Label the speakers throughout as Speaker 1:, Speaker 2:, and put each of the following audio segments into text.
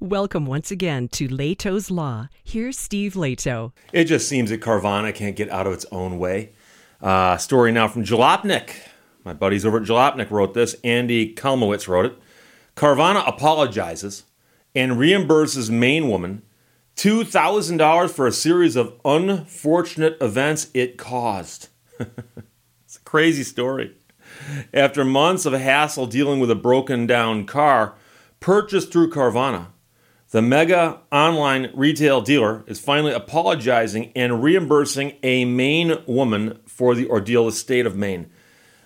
Speaker 1: Welcome once again to Lehto's Law. Here's Steve Lehto.
Speaker 2: It just seems that Carvana can't get out of its own way. Uh, story now from Jalopnik. My buddies over at Jalopnik wrote this. Andy Kalmowitz wrote it. Carvana apologizes and reimburses Maine woman $2,000 for a series of unfortunate events it caused. it's a crazy story. After months of hassle dealing with a broken down car purchased through Carvana, the mega online retail dealer is finally apologizing and reimbursing a Maine woman for the ordeal the state of Maine.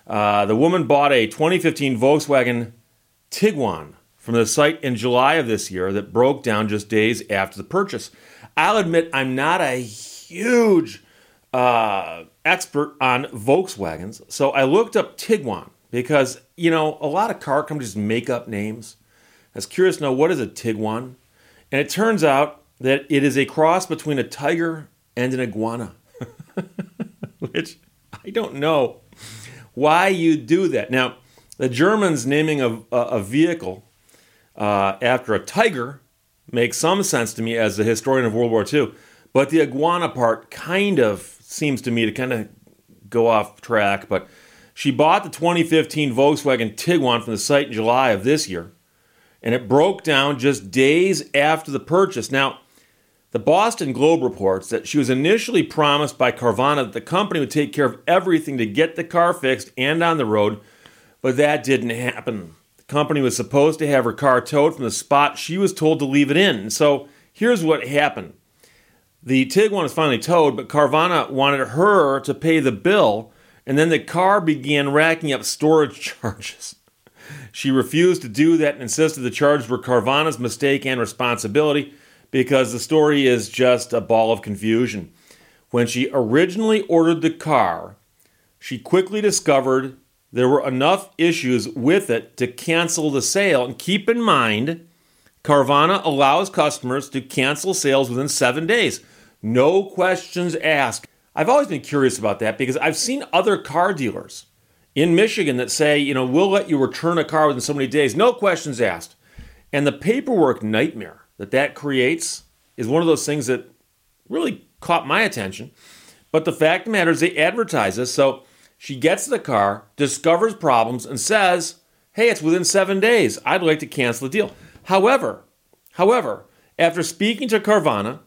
Speaker 2: Uh, the woman bought a 2015 Volkswagen Tiguan from the site in July of this year that broke down just days after the purchase. I'll admit I'm not a huge uh, expert on Volkswagens, so I looked up Tiguan because, you know, a lot of car companies make up names. I was curious to know what is a Tiguan? And it turns out that it is a cross between a tiger and an iguana, which I don't know why you do that. Now, the Germans naming a, a vehicle uh, after a tiger makes some sense to me as a historian of World War II, but the iguana part kind of seems to me to kind of go off track. But she bought the 2015 Volkswagen Tiguan from the site in July of this year and it broke down just days after the purchase. Now, the Boston Globe reports that she was initially promised by Carvana that the company would take care of everything to get the car fixed and on the road, but that didn't happen. The company was supposed to have her car towed from the spot she was told to leave it in. So here's what happened. The Tiguan was finally towed, but Carvana wanted her to pay the bill, and then the car began racking up storage charges. She refused to do that and insisted the charges were Carvana's mistake and responsibility because the story is just a ball of confusion. When she originally ordered the car, she quickly discovered there were enough issues with it to cancel the sale. And keep in mind, Carvana allows customers to cancel sales within seven days. No questions asked. I've always been curious about that because I've seen other car dealers in Michigan that say, you know, we'll let you return a car within so many days, no questions asked. And the paperwork nightmare that that creates is one of those things that really caught my attention. But the fact of the matter is, they advertise this. So she gets the car, discovers problems, and says, hey, it's within seven days. I'd like to cancel the deal. However, however, after speaking to Carvana,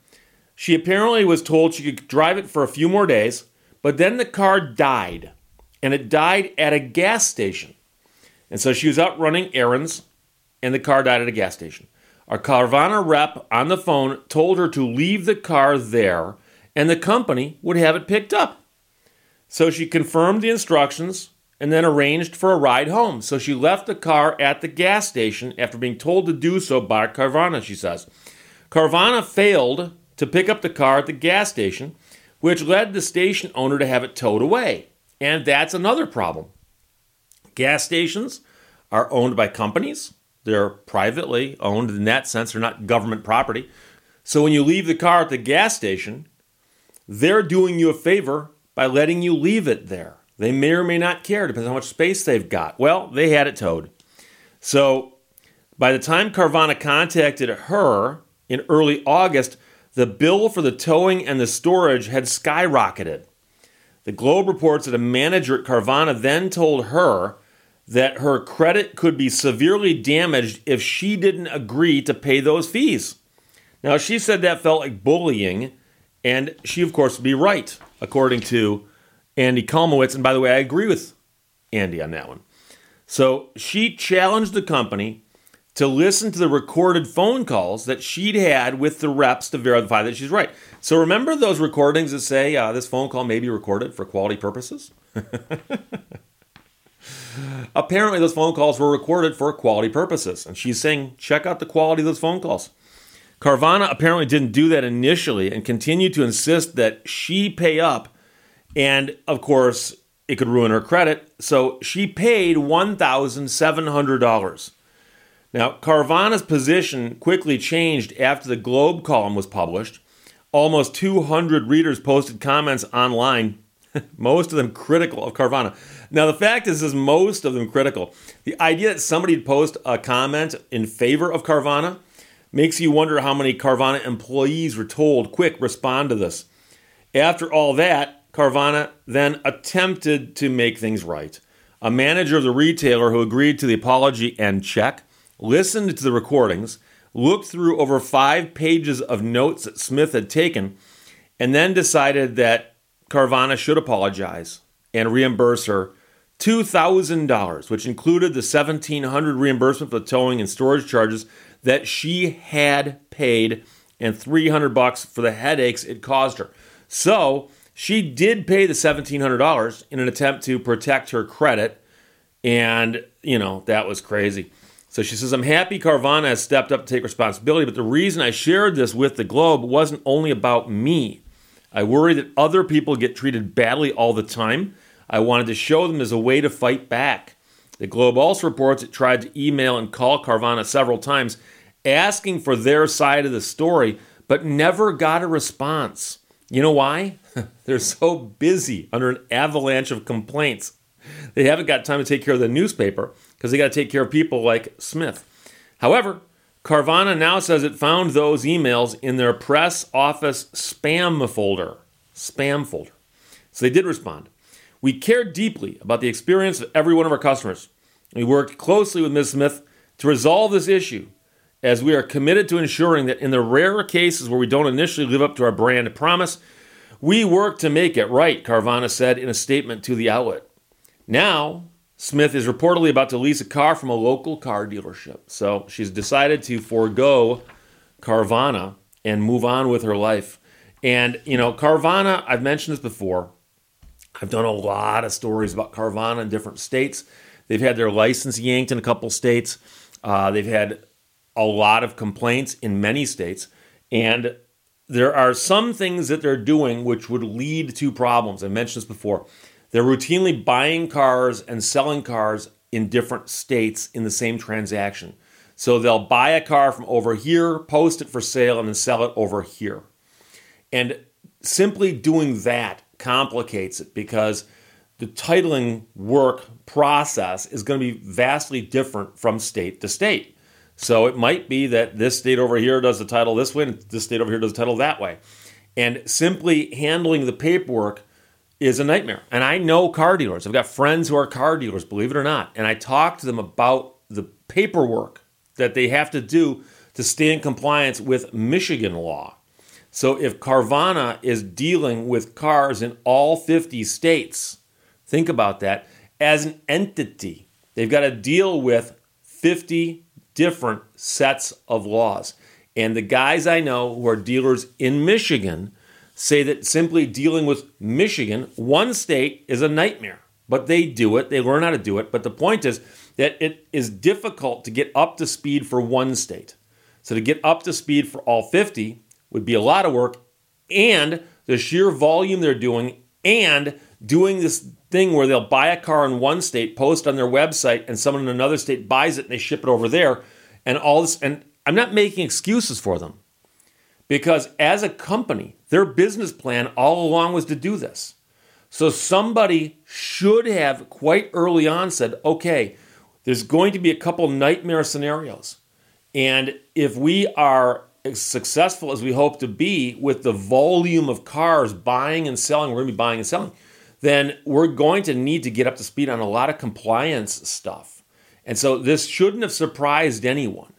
Speaker 2: she apparently was told she could drive it for a few more days, but then the car died and it died at a gas station. And so she was out running errands, and the car died at a gas station. Our Carvana rep on the phone told her to leave the car there, and the company would have it picked up. So she confirmed the instructions and then arranged for a ride home. So she left the car at the gas station after being told to do so by Carvana, she says. Carvana failed to pick up the car at the gas station, which led the station owner to have it towed away. And that's another problem. Gas stations are owned by companies, they're privately owned in that sense, they're not government property. So when you leave the car at the gas station, they're doing you a favor by letting you leave it there. They may or may not care, depends on how much space they've got. Well, they had it towed. So by the time Carvana contacted her in early August, the bill for the towing and the storage had skyrocketed. The Globe reports that a manager at Carvana then told her that her credit could be severely damaged if she didn't agree to pay those fees. Now, she said that felt like bullying, and she, of course, would be right, according to Andy Kalmowitz. And by the way, I agree with Andy on that one. So she challenged the company to listen to the recorded phone calls that she'd had with the reps to verify that she's right. So remember those recordings that say uh, this phone call may be recorded for quality purposes? Apparently, those phone calls were recorded for quality purposes. And she's saying, check out the quality of those phone calls. Carvana apparently didn't do that initially and continued to insist that she pay up. And of course, it could ruin her credit. So she paid $1,700. Now, Carvana's position quickly changed after the Globe column was published. Almost 200 readers posted comments online, most of them critical of Carvana. Now, the fact is, is most of them critical. The idea that somebody would post a comment in favor of Carvana Makes you wonder how many Carvana employees were told, quick, respond to this. After all that, Carvana then attempted to make things right. A manager of the retailer who agreed to the apology and check listened to the recordings, looked through over five pages of notes that Smith had taken, and then decided that Carvana should apologize and reimburse her $2,000, which included the $1,700 reimbursement for the towing and storage charges that she had paid and 300 bucks for the headaches it caused her. So, she did pay the $1,700 in an attempt to protect her credit, and, you know, that was crazy. So she says, I'm happy Carvana has stepped up to take responsibility, but the reason I shared this with the Globe wasn't only about me. I worry that other people get treated badly all the time. I wanted to show them as a way to fight back. The Globe also reports it tried to email and call Carvana several times asking for their side of the story, but never got a response. You know why? They're so busy under an avalanche of complaints. They haven't got time to take care of the newspaper because they got to take care of people like Smith. However, Carvana now says it found those emails in their press office spam folder. Spam folder. So they did respond. We care deeply about the experience of every one of our customers. We worked closely with Ms. Smith to resolve this issue, as we are committed to ensuring that in the rare cases where we don't initially live up to our brand promise, we work to make it right, Carvana said in a statement to the outlet. Now, Smith is reportedly about to lease a car from a local car dealership. So she's decided to forego Carvana and move on with her life. And, you know, Carvana, I've mentioned this before. I've done a lot of stories about Carvana in different states. They've had their license yanked in a couple states. Uh, they've had a lot of complaints in many states. And there are some things that they're doing which would lead to problems. I mentioned this before. They're routinely buying cars and selling cars in different states in the same transaction. So they'll buy a car from over here, post it for sale, and then sell it over here. And simply doing that complicates it because the titling work process is going to be vastly different from state to state. So it might be that this state over here does the title this way, and this state over here does the title that way. And simply handling the paperwork is a nightmare. And I know car dealers. I've got friends who are car dealers, believe it or not. And I talk to them about the paperwork that they have to do to stay in compliance with Michigan law. So if Carvana is dealing with cars in all 50 states, think about that as an entity. They've got to deal with 50 different sets of laws. And the guys I know who are dealers in Michigan say that simply dealing with Michigan, one state, is a nightmare. But they do it, they learn how to do it. But the point is that it is difficult to get up to speed for one state. So to get up to speed for all 50 would be a lot of work, and the sheer volume they're doing, and doing this thing where they'll buy a car in one state, post on their website, and someone in another state buys it and they ship it over there, and all this. And I'm not making excuses for them because as a company, their business plan all along was to do this. So somebody should have quite early on said, okay, there's going to be a couple nightmare scenarios. And if we are as successful as we hope to be with the volume of cars buying and selling, we're going to be buying and selling, then we're going to need to get up to speed on a lot of compliance stuff. And so this shouldn't have surprised anyone.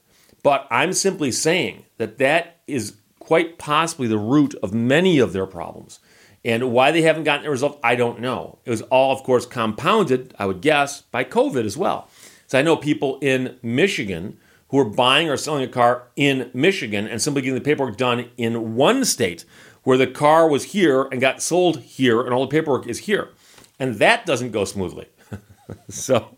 Speaker 2: But I'm simply saying that that is quite possibly the root of many of their problems. And why they haven't gotten the result, I don't know. It was all, of course, compounded, I would guess, by COVID as well. So I know people in Michigan who are buying or selling a car in Michigan and simply getting the paperwork done in one state where the car was here and got sold here and all the paperwork is here. And that doesn't go smoothly. so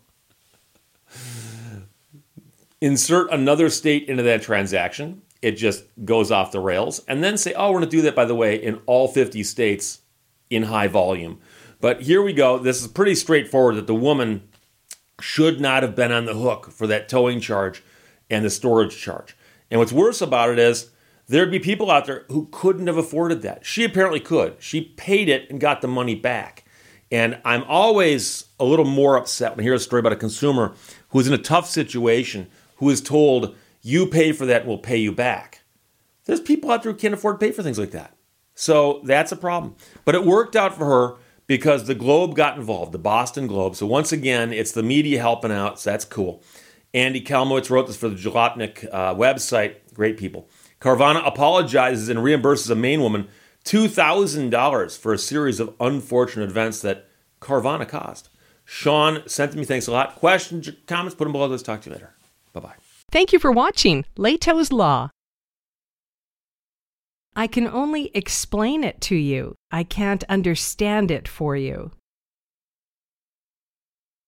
Speaker 2: insert another state into that transaction it just goes off the rails. And then say, oh, we're going to do that, by the way, in all 50 states in high volume. But here we go. This is pretty straightforward that the woman should not have been on the hook for that towing charge and the storage charge. And what's worse about it is there'd be people out there who couldn't have afforded that. She apparently could. She paid it and got the money back. And I'm always a little more upset when I hear a story about a consumer who's in a tough situation, who is told, you pay for that, we'll pay you back. There's people out there who can't afford to pay for things like that. So that's a problem. But it worked out for her because the Globe got involved, the Boston Globe. So once again, it's the media helping out. So that's cool. Andy Kalmowitz wrote this for the Jalopnik uh, website. Great people. Carvana apologizes and reimburses a Maine woman $2,000 for a series of unfortunate events that Carvana caused. Sean sent me. Thanks a lot. Questions, comments, put them below. Let's talk to you later. Bye bye.
Speaker 1: Thank you for watching Lehto's Law. I can only explain it to you. I can't understand it for you.